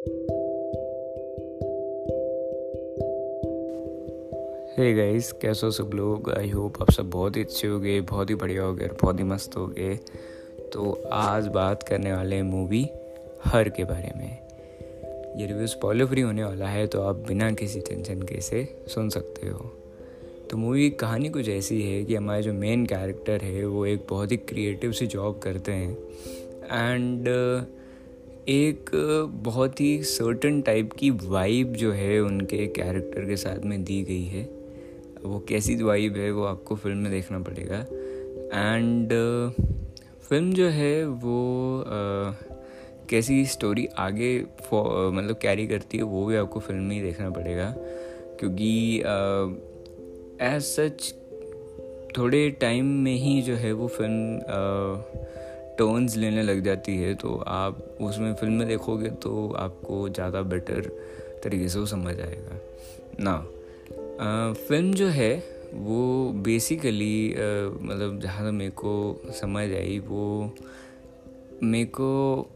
Hey guys कैसे हो सब लोग? आई होप आप सब बहुत ही अच्छे हो गए बहुत ही बढ़िया हो गए बहुत ही मस्त हो गए तो आज बात करने वाले हैं मूवी हर के बारे में। ये रिव्यू स्पॉइलर फ्री होने वाला है तो आप बिना किसी टेंशन के से सुन सकते हो। तो मूवी कहानी कुछ ऐसी है कि हमारे जो मेन कैरेक्टर है, वो एक बहुत ही क्रिएटिव सी जॉब करते हैं। एंड एक बहुत ही सर्टन टाइप की वाइब जो है उनके कैरेक्टर के साथ में दी गई है। वो कैसी वाइब है वो आपको फ़िल्म में देखना पड़ेगा। एंड फ़िल्म जो है वो uh, कैसी स्टोरी आगे मतलब कैरी करती है वो भी आपको फ़िल्म में ही देखना पड़ेगा। क्योंकि uh, एज सच थोड़े टाइम में ही जो है वो फ़िल्म टर्न्स लेने लग जाती है तो आप उसमें फ़िल्म में देखोगे तो आपको ज़्यादा बेटर तरीके से वो समझ आएगा। ना फ़िल्म जो है, वो बेसिकली मतलब जहाँ तक मेरे को समझ आई, वो मेरे को,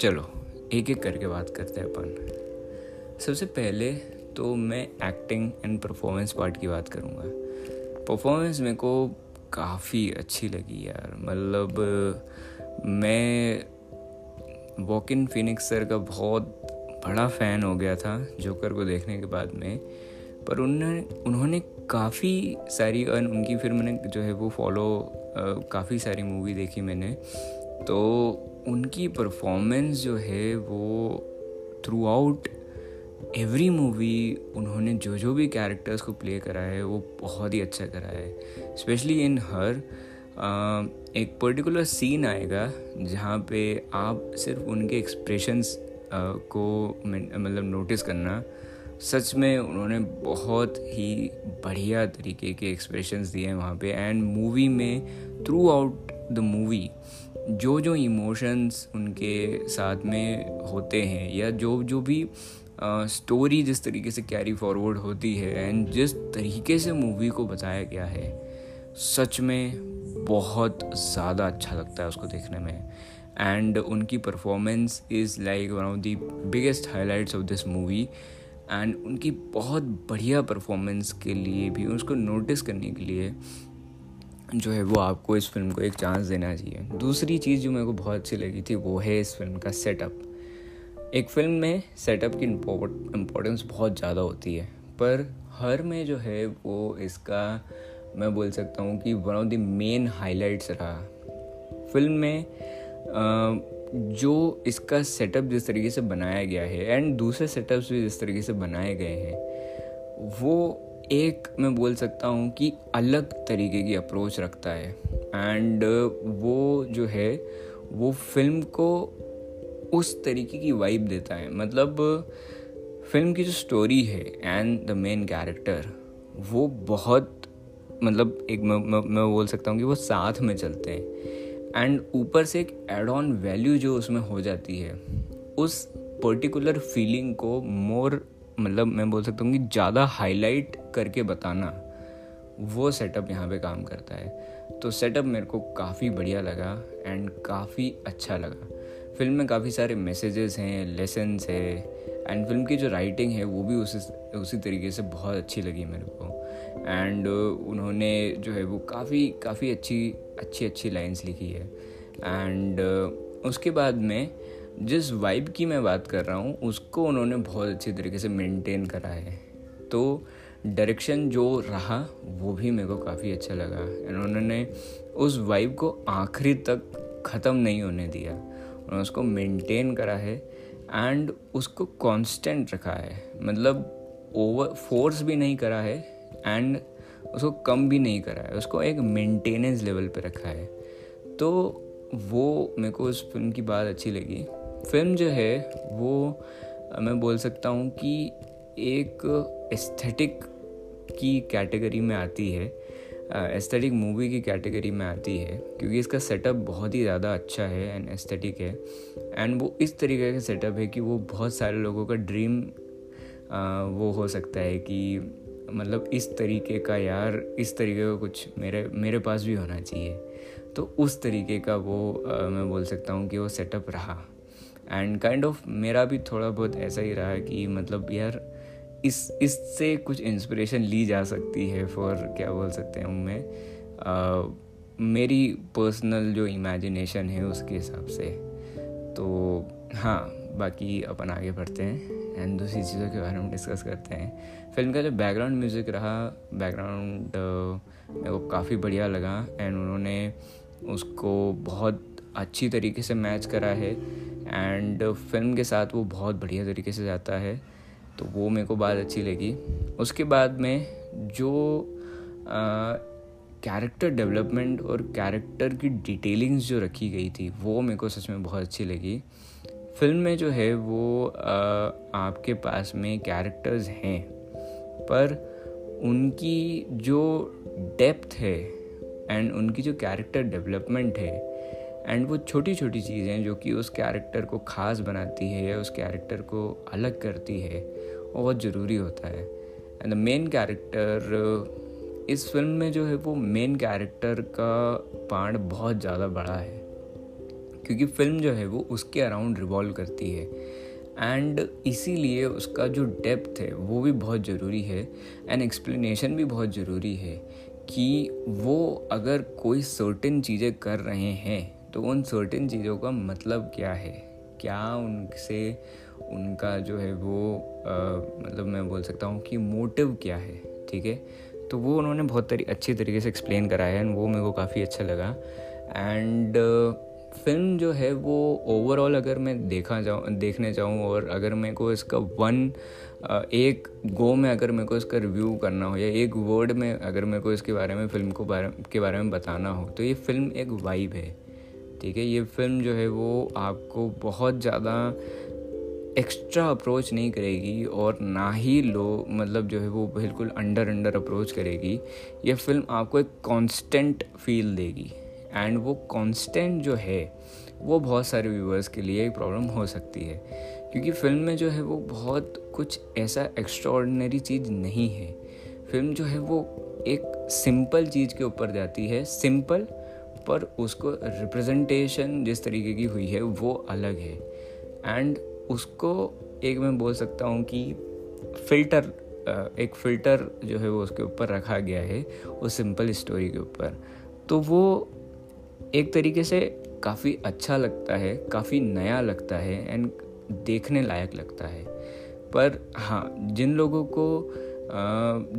चलो एक एक करके बात करते हैं अपन। सबसे पहले तो मैं एक्टिंग एंड परफॉर्मेंस पार्ट की बात करूँगा। परफॉर्मेंस मेरे को काफ़ी अच्छी लगी यार। मतलब मैं वॉकिन फिनिक्स सर का बहुत बड़ा फ़ैन हो गया था जोकर को देखने के बाद में। पर उन्होंने उन्होंने काफ़ी सारी उनकी फिर मैंने जो है वो फॉलो काफ़ी सारी मूवी देखी मैंने। तो उनकी परफॉर्मेंस जो है वो थ्रू आउट एवरी मूवी उन्होंने जो जो भी कैरेक्टर्स को प्ले करा है, वो बहुत ही अच्छा करा है। स्पेशली इन हर एक पर्टिकुलर सीन आएगा, जहाँ पे आप सिर्फ़ उनके एक्सप्रेशंस को मतलब नोटिस करना, सच में उन्होंने बहुत ही बढ़िया तरीके के एक्सप्रेशंस दिए हैं वहाँ पे। एंड मूवी में थ्रू आउट द मूवी जो जो इमोशंस उनके साथ में होते हैं, या जो जो भी स्टोरी जिस तरीके से कैरी फॉरवर्ड होती है एंड जिस तरीके से मूवी को बताया गया है, सच में बहुत ज़्यादा अच्छा लगता है उसको देखने में। एंड उनकी performance is like one of the biggest highlights of this movie and उनकी बहुत बढ़िया परफॉर्मेंस के लिए भी, उसको नोटिस करने के लिए जो है वो आपको इस फ़िल्म को एक चांस देना चाहिए। दूसरी चीज़ जो मेरे को बहुत अच्छी लगी थी, वो है इस फ़िल्म का सेटअप एक फ़िल्म में सेटअप की इम्पोर्टेंस बहुत ज़्यादा होती है, पर हर में जो है वो इसका मैं बोल सकता हूँ कि one of the main highlights रहा। फ़िल्म में जो इसका सेटअप जिस तरीके से बनाया गया है एंड दूसरे सेटअप्स भी जिस तरीके से बनाए गए हैं, वो एक मैं बोल सकता हूँ कि अलग तरीके की अप्रोच रखता है। एंड वो जो है, वो फ़िल्म को उस तरीके की वाइब देता है। मतलब फ़िल्म की जो स्टोरी है एंड द मेन कैरेक्टर वो बहुत मतलब एक मैं, मैं, बोल सकता हूँ कि वो साथ में चलते हैं। एंड ऊपर से एक एड ऑन वैल्यू जो उसमें हो जाती है उस पर्टिकुलर फीलिंग को मोर मतलब मैं बोल सकता हूँ कि ज़्यादा हाईलाइट करके बताना वो सेटअप यहाँ पे काम करता है। तो सेटअप मेरे को काफ़ी बढ़िया लगा एंड काफ़ी अच्छा लगा। फ़िल्म में काफ़ी सारे मैसेजेस हैं लेसन्स है एंड फ़िल्म की जो राइटिंग है वो भी उसी उसी तरीके से बहुत अच्छी लगी मेरे को। एंड uh, उन्होंने जो है वो काफ़ी काफ़ी अच्छी अच्छी अच्छी लाइंस लिखी है। एंड uh, उसके बाद में जिस वाइब की मैं बात कर रहा हूँ उसको उन्होंने बहुत अच्छी तरीके से मेंटेन करा है। तो डायरेक्शन जो रहा वो भी मेरे को काफ़ी अच्छा लगा। एंड उन्होंने उस वाइब को आखिरी तक ख़त्म नहीं होने दिया। उसको मेंटेन करा है एंड उसको कांस्टेंट रखा है। मतलब ओवर फोर्स भी नहीं करा है एंड उसको कम भी नहीं करा है। उसको एक मेंटेनेंस लेवल पे रखा है। तो वो मेरे को उस फ़िल्म की बात अच्छी लगी। फ़िल्म जो है वो मैं बोल सकता हूँ कि एक एस्थेटिक की कैटेगरी में आती है। एस्थेटिक मूवी की कैटेगरी में आती है क्योंकि इसका सेटअप बहुत ही ज़्यादा अच्छा है एंड एस्थेटिक है। एंड वो इस तरीके का सेटअप है कि वो बहुत सारे लोगों का ड्रीम आ, वो हो सकता है कि मतलब इस तरीके का यार इस तरीके का कुछ मेरे मेरे पास भी होना चाहिए। तो उस तरीके का वो आ, मैं बोल सकता हूँ कि वो सेटअप रहा। एंड काइंड ऑफ़ मेरा भी थोड़ा बहुत ऐसा ही रहा कि मतलब यार इस, इससे कुछ इंस्पिरेशन ली जा सकती है फॉर क्या बोल सकते हैं उनमें? मेरी पर्सनल जो इमेजिनेशन है उसके हिसाब से। तो हाँ बाकी अपन आगे बढ़ते हैं एंड दूसरी चीज़ों के बारे में डिस्कस करते हैं। फ़िल्म का जो बैकग्राउंड म्यूज़िक रहा बैकग्राउंड मेरे को काफ़ी बढ़िया लगा एंड उन्होंने उसको बहुत अच्छी तरीके से मैच करा है एंड फ़िल्म के साथ वो बहुत बढ़िया तरीके से जाता है। तो वो मेरे को बात अच्छी लगी। उसके बाद में जो कैरेक्टर डेवलपमेंट और कैरेक्टर की डिटेलिंग्स जो रखी गई थी वो मेरे को सच में बहुत अच्छी लगी। फ़िल्म में जो है वो आ, आपके पास में कैरेक्टर्स हैं पर उनकी जो डेप्थ है एंड उनकी जो कैरेक्टर डेवलपमेंट है एंड वो छोटी छोटी चीज़ें जो कि उस कैरेक्टर को ख़ास बनाती है या उस कैरेक्टर को अलग करती है, वो बहुत ज़रूरी होता है। एंड द मेन कैरेक्टर इस फ़िल्म में जो है वो मेन कैरेक्टर का पार्ट बहुत ज़्यादा बड़ा है। क्योंकि फ़िल्म जो है वो उसके अराउंड रिवॉल्व करती है। एंड इसीलिए उसका जो डेप्थ है, वो भी बहुत ज़रूरी है। एंड एक्सप्लेनेशन भी बहुत ज़रूरी है कि वो अगर कोई सर्टेन चीज़ें कर रहे हैं तो उन सर्टेन चीज़ों का मतलब क्या है? क्या उनसे उनका जो है वो आ, मतलब मैं बोल सकता हूँ कि मोटिव क्या है? ठीक है? तो वो उन्होंने बहुत तरी अच्छी तरीके से एक्सप्लेन कराया एंड वो मेरे को काफ़ी अच्छा लगा। एंड फ़िल्म जो है वो ओवरऑल अगर मैं देखा जाऊँ देखने जाऊँ और अगर मेरे को इसका वन एक गो में अगर मेरे को इसका रिव्यू करना हो या एक वर्ड में अगर मेरे को इसके बारे में फ़िल्म को बारे के बारे में बताना हो तो ये फ़िल्म एक वाइब है। ठीक है, ये फ़िल्म जो है वो आपको बहुत ज़्यादा एक्स्ट्रा अप्रोच नहीं करेगी और ना ही लो मतलब जो है वो बिल्कुल अंडर अंडर अप्रोच करेगी। ये फ़िल्म आपको एक कांस्टेंट फील देगी एंड वो कांस्टेंट जो है, वो बहुत सारे व्यूवर्स के लिए एक प्रॉब्लम हो सकती है। क्योंकि फ़िल्म में जो है वो बहुत कुछ ऐसा एक्स्ट्रा चीज़ नहीं है। फ़िल्म जो है वो एक सिंपल चीज़ के ऊपर जाती है सिंपल पर उसको रिप्रेजेंटेशन जिस तरीके की हुई है, वो अलग है। एंड उसको एक मैं बोल सकता हूँ कि फ़िल्टर एक फ़िल्टर जो है वो उसके ऊपर रखा गया है, उस सिंपल स्टोरी के ऊपर। तो वो एक तरीके से काफ़ी अच्छा लगता है, काफ़ी नया लगता है एंड देखने लायक लगता है। पर हाँ जिन लोगों को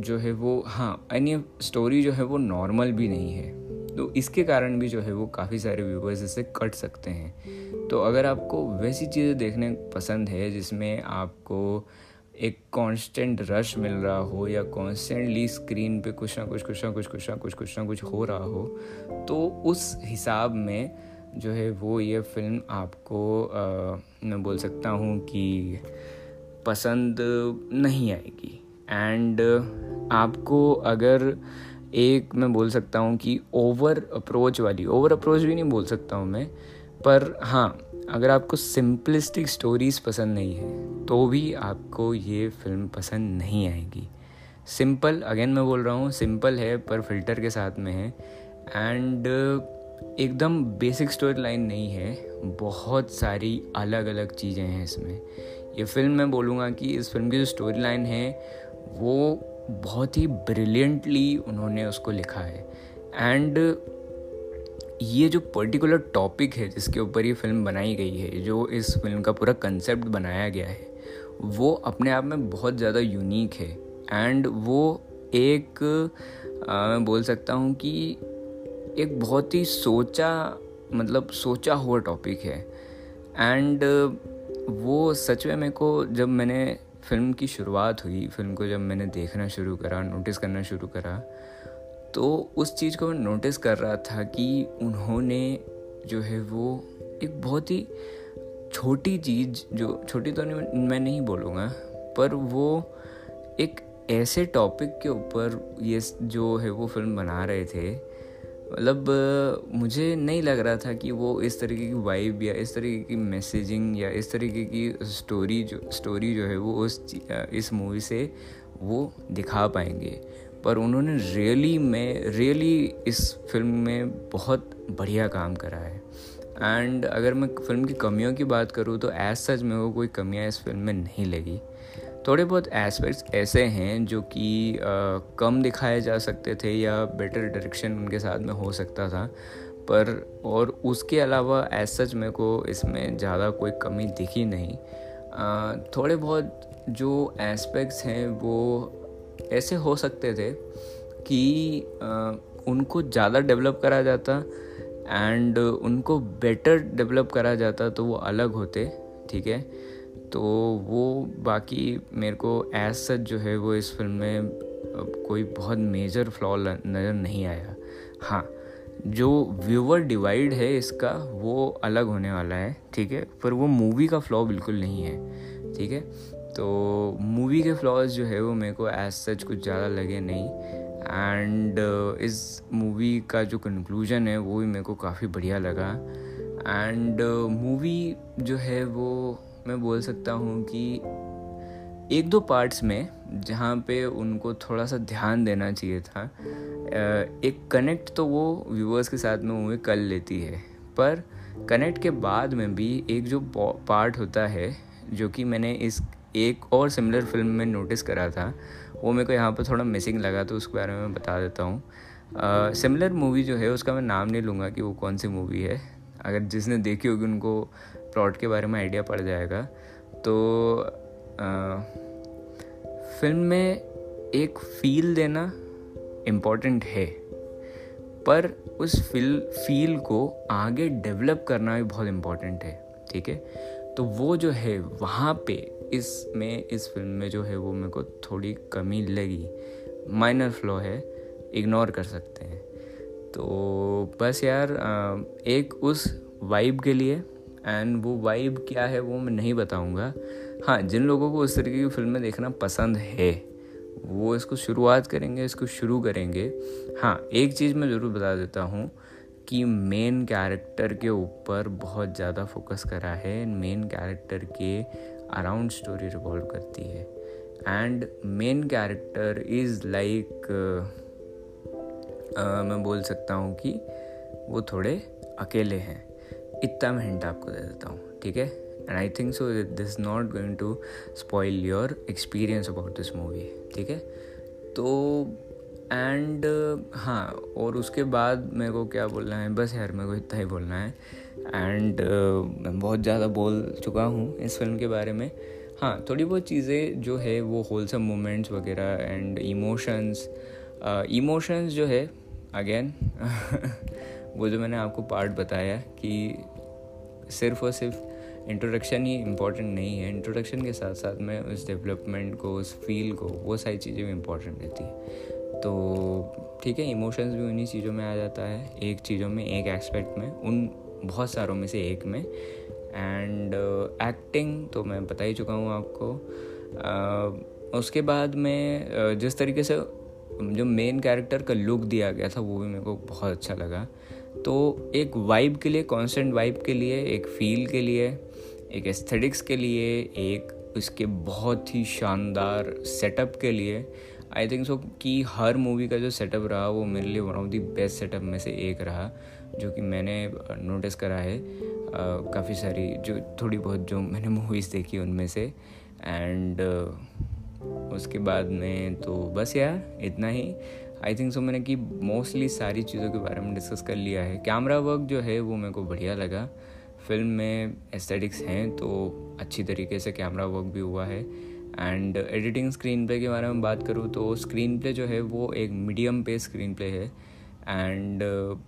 जो है वो हाँ अन्य स्टोरी जो है वो नॉर्मल भी नहीं है। तो इसके कारण भी जो है वो काफ़ी सारे व्यूवर्स इससे कट सकते हैं। तो अगर आपको वैसी चीज़ें देखने पसंद है जिसमें आपको एक कांस्टेंट रश मिल रहा हो या कॉन्स्टेंटली स्क्रीन पे कुछ ना कुछ कुछ ना कुछ कुछ ना कुछ कुछ ना कुछ हो रहा हो तो उस हिसाब में जो है वो ये फ़िल्म आपको आ, मैं बोल सकता हूँ कि पसंद नहीं आएगी। एंड आपको अगर एक मैं बोल सकता हूँ कि ओवर अप्रोच वाली ओवर अप्रोच भी नहीं बोल सकता हूँ मैं, पर हाँ अगर आपको सिंपलिस्टिक स्टोरीज़ पसंद नहीं है तो भी आपको ये फ़िल्म पसंद नहीं आएगी। सिंपल अगेन मैं बोल रहा हूँ सिंपल है, पर फ़िल्टर के साथ में है एंड एकदम बेसिक स्टोरी लाइन नहीं है, बहुत सारी अलग अलग चीज़ें हैं इसमें। ये फ़िल्म मैं बोलूँगा कि इस फ़िल्म की जो स्टोरी लाइन है, वो बहुत ही ब्रिलियंटली उन्होंने उसको लिखा है। एंड ये जो पर्टिकुलर टॉपिक है जिसके ऊपर ये फ़िल्म बनाई गई है जो इस फ़िल्म का पूरा कंसेप्ट बनाया गया है वो अपने आप में बहुत ज़्यादा यूनिक है। एंड वो एक आ, मैं बोल सकता हूँ कि एक बहुत ही सोचा मतलब सोचा हुआ टॉपिक है। एंड वो सच में मेरे को जब मैंने फ़िल्म की शुरुआत हुई, फ़िल्म को जब मैंने देखना शुरू करा नोटिस करना शुरू करा तो उस चीज़ को मैं नोटिस कर रहा था कि उन्होंने जो है वो एक बहुत ही छोटी चीज़, जो छोटी तो नहीं, मैं नहीं बोलूँगा, पर वो एक ऐसे टॉपिक के ऊपर ये जो है वो फ़िल्म बना रहे थे मतलब मुझे नहीं लग रहा था कि वो इस तरीके की वाइब या इस तरीके की मैसेजिंग या इस तरीके की स्टोरी जो स्टोरी जो है वो उस इस मूवी से वो दिखा पाएँगे। पर उन्होंने रियली में रियली इस फ़िल्म में बहुत बढ़िया काम करा है। एंड अगर मैं फ़िल्म की कमियों की बात करूँ तो एज सच मेरे को कोई कमियाँ इस फ़िल्म में नहीं लगी। थोड़े बहुत एस्पेक्ट्स ऐसे हैं जो कि कम दिखाए जा सकते थे या बेटर डायरेक्शन उनके साथ में हो सकता था। पर और उसके अलावा एज सच मेरे को इसमें ज़्यादा कोई कमी दिखी नहीं। आ, थोड़े बहुत जो एस्पेक्ट्स हैं वो ऐसे हो सकते थे कि आ, उनको ज़्यादा डेवलप करा जाता एंड उनको बेटर डेवलप करा जाता तो वो अलग होते ठीक है? तो वो बाकी मेरे को एज सच जो है वो इस फ़िल्म में कोई बहुत मेजर फ्लॉ नज़र नहीं आया। हाँ जो व्यूवर डिवाइड है इसका वो अलग होने वाला है ठीक है? पर वो मूवी का फ्लॉ बिल्कुल नहीं है ठीक है? तो मूवी के फ्लॉज जो है वो मेरे को एज सच कुछ ज़्यादा लगे नहीं। एंड uh, इस मूवी का जो कंक्लूजन है वो भी मेरे को काफ़ी बढ़िया लगा। एंड मूवी uh, जो है वो मैं बोल सकता हूँ कि एक दो पार्ट्स में जहाँ पे उनको थोड़ा सा ध्यान देना चाहिए था एक कनेक्ट तो वो व्यूअर्स के साथ में मूवी कर लेती है, पर कनेक्ट के बाद में भी एक जो पार्ट होता है, जो कि मैंने इस एक और सिमिलर फ़िल्म में नोटिस करा था, वो मेरे को यहाँ पर थोड़ा मिसिंग लगा तो उसके बारे में बता देता हूँ। सिमिलर मूवी जो है, उसका मैं नाम नहीं लूँगा कि वो कौन सी मूवी है। अगर जिसने देखी होगी, उनको प्लॉट के बारे में आइडिया पड़ जाएगा। तो आ, फ़िल्म में एक फील देना इंपॉर्टेंट है। पर उस फील फील को आगे डेवलप करना भी बहुत इंपॉर्टेंट है ठीक है? तो वो जो है वहाँ पे इसमें इस फ़िल्म में जो है वो मेरे को थोड़ी कमी लगी। माइनर फ्लो है इग्नोर कर सकते हैं। तो बस यार एक उस वाइब के लिए एंड वो वाइब क्या है वो मैं नहीं बताऊँगा। हाँ जिन लोगों को उस तरीके की फ़िल्में देखना पसंद है, वो इसको शुरुआत करेंगे, इसको शुरू करेंगे। हाँ एक चीज़ मैं ज़रूर बता देता हूँ कि मेन कैरेक्टर के ऊपर बहुत ज़्यादा फोकस करा है। मेन कैरेक्टर के अराउंड स्टोरी रिवॉल्व करती है। And main character is like मैं बोल सकता हूँ कि वो थोड़े अकेले हैं। इतना मैं हिंट आपको दे देता हूँ ठीक है? And I think so this not going to spoil your experience about this movie ठीक है? तो एंड uh, हाँ और उसके बाद मेरे को क्या बोलना है? बस यार मेरे को इतना ही बोलना है। एंड uh, मैं बहुत ज़्यादा बोल चुका हूँ इस फ़िल्म के बारे में। हाँ थोड़ी बहुत चीज़ें जो है वो होलसम मोमेंट्स वगैरह एंड इमोशंस इमोशंस जो है अगेन वो जो मैंने आपको पार्ट बताया कि सिर्फ़ और सिर्फ़ इंट्रोडक्शन ही इंपॉर्टेंट नहीं है। इंट्रोडक्शन के साथ साथ में उस डेवलपमेंट को उस फील को वो सारी चीज़ें भी इंपॉर्टेंट रहती है। तो ठीक है इमोशंस भी उन्हीं चीज़ों में आ जाता है एक चीज़ों में एक एस्पेक्ट में उन बहुत सारों में से एक में। एंड एक्टिंग uh, तो मैं बता ही चुका हूँ आपको। Uh, उसके बाद में uh, जिस तरीके से जो मेन कैरेक्टर का लुक दिया गया था वो भी मेरे को बहुत अच्छा लगा। तो एक वाइब के लिए कॉन्स्टेंट वाइब के लिए, एक फील के लिए, एक एस्थेटिक्स के लिए, एक उसके बहुत ही शानदार सेटअप के लिए आई थिंक सो कि हर मूवी का जो सेटअप रहा, वो मेरे लिए one of the best setup में से एक रहा, जो कि मैंने नोटिस करा है काफ़ी सारी, जो थोड़ी बहुत जो मैंने मूवीज़ देखी उनमें से एंड उसके बाद में तो बस यार, इतना ही। आई थिंक सो मैंने कि मोस्टली सारी चीज़ों के बारे में डिस्कस कर लिया है। कैमरा वर्क जो है, वो मेरे को बढ़िया लगा। फ़िल्म में एस्थेटिक्स हैं तो अच्छी तरीके से कैमरा वर्क भी हुआ है। एंड एडिटिंग स्क्रीन प्ले के बारे में बात करूँ तो स्क्रीन प्ले जो है, वो एक मीडियम पे स्क्रीन प्ले है। एंड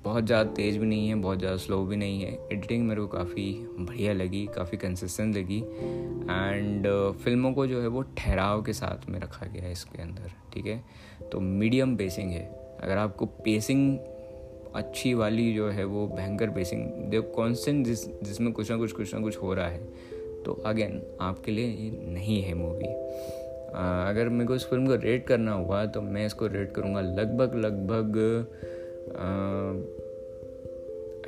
बहुत ज़्यादा तेज़ भी नहीं है, बहुत ज़्यादा स्लो भी नहीं है। एडिटिंग मेरे को काफ़ी बढ़िया लगी, काफ़ी कंसिस्टेंट लगी। एंड फ़िल्मों को जो है, वो ठहराव के साथ में रखा गया है इसके अंदर, ठीक है? तो मीडियम पेसिंग है। अगर आपको पेसिंग अच्छी वाली जो है वो भयंकर पेसिंग जो कॉन्स्टेंट जिस, जिसमें कुछ ना कुछ कुछ ना कुछ हो रहा है तो अगेन आपके लिए ये नहीं है मूवी अगर मेरे को इस फ़िल्म को रेट करना हुआ तो मैं इसको रेट करूँगा लगभग लगभग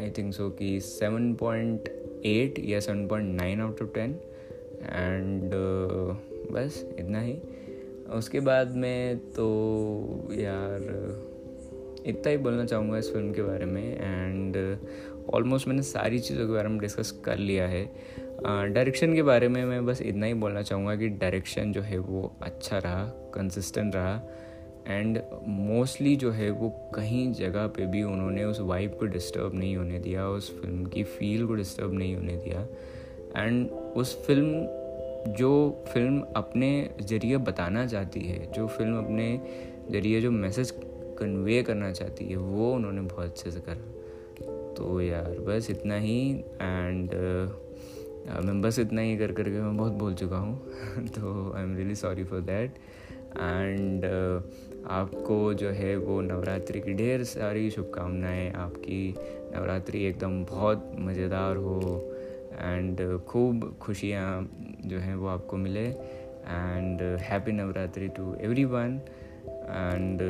आई थिंक सो कि सेवन पॉइंट एट या seven point nine out of ten and बस इतना ही। उसके बाद में तो यार इतना ही बोलना चाहूँगा इस फ़िल्म के बारे में एंड ऑलमोस्ट मैंने सारी चीज़ों के बारे में डिस्कस कर लिया है। डायरेक्शन के बारे में मैं बस इतना ही बोलना चाहूँगा कि डायरेक्शन जो है वो अच्छा रहा कंसिस्टेंट रहा एंड मोस्टली जो है वो कहीं जगह पे भी उन्होंने उस वाइब को डिस्टर्ब नहीं होने दिया, उस फ़िल्म की फील को डिस्टर्ब नहीं होने दिया। एंड उस फ़िल्म जो फ़िल्म अपने ज़रिए बताना चाहती है जो फ़िल्म अपने ज़रिए जो मैसेज कन्वे करना चाहती है वो उन्होंने बहुत अच्छे से करा। तो यार बस इतना ही एंड uh, मैं बस इतना ही कर करके मैं बहुत बोल चुका हूँ। तो I am really sorry for that and आपको जो है वो नवरात्रि की ढेर सारी शुभकामनाएँ आपकी नवरात्रि एकदम बहुत मज़ेदार हो एंड खूब खुशियाँ जो हैं वो आपको मिले and happy Navratri to everyone and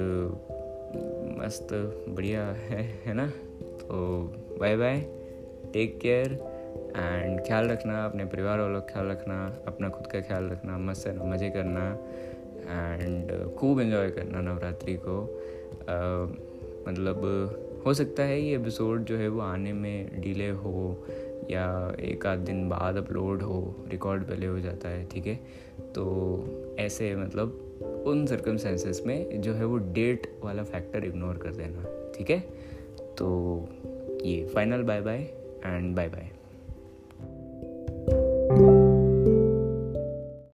मस्त बढ़िया है है ना? तो bye bye take care and ख्याल रखना अपने परिवार वालों का ख्याल रखना अपना खुद का ख्याल रखना मस्त मज़े करना एंड खूब इन्जॉय करना नवरात्रि को। uh, मतलब हो सकता है ये एपिसोड जो है वो आने में डिले हो या एक आध दिन बाद अपलोड हो रिकॉर्ड पहले हो जाता है, ठीक है? तो ऐसे मतलब उन सर्कमस्टेंसेस में जो है वो डेट वाला फैक्टर इग्नोर कर देना, ठीक है? तो ये final bye bye and bye bye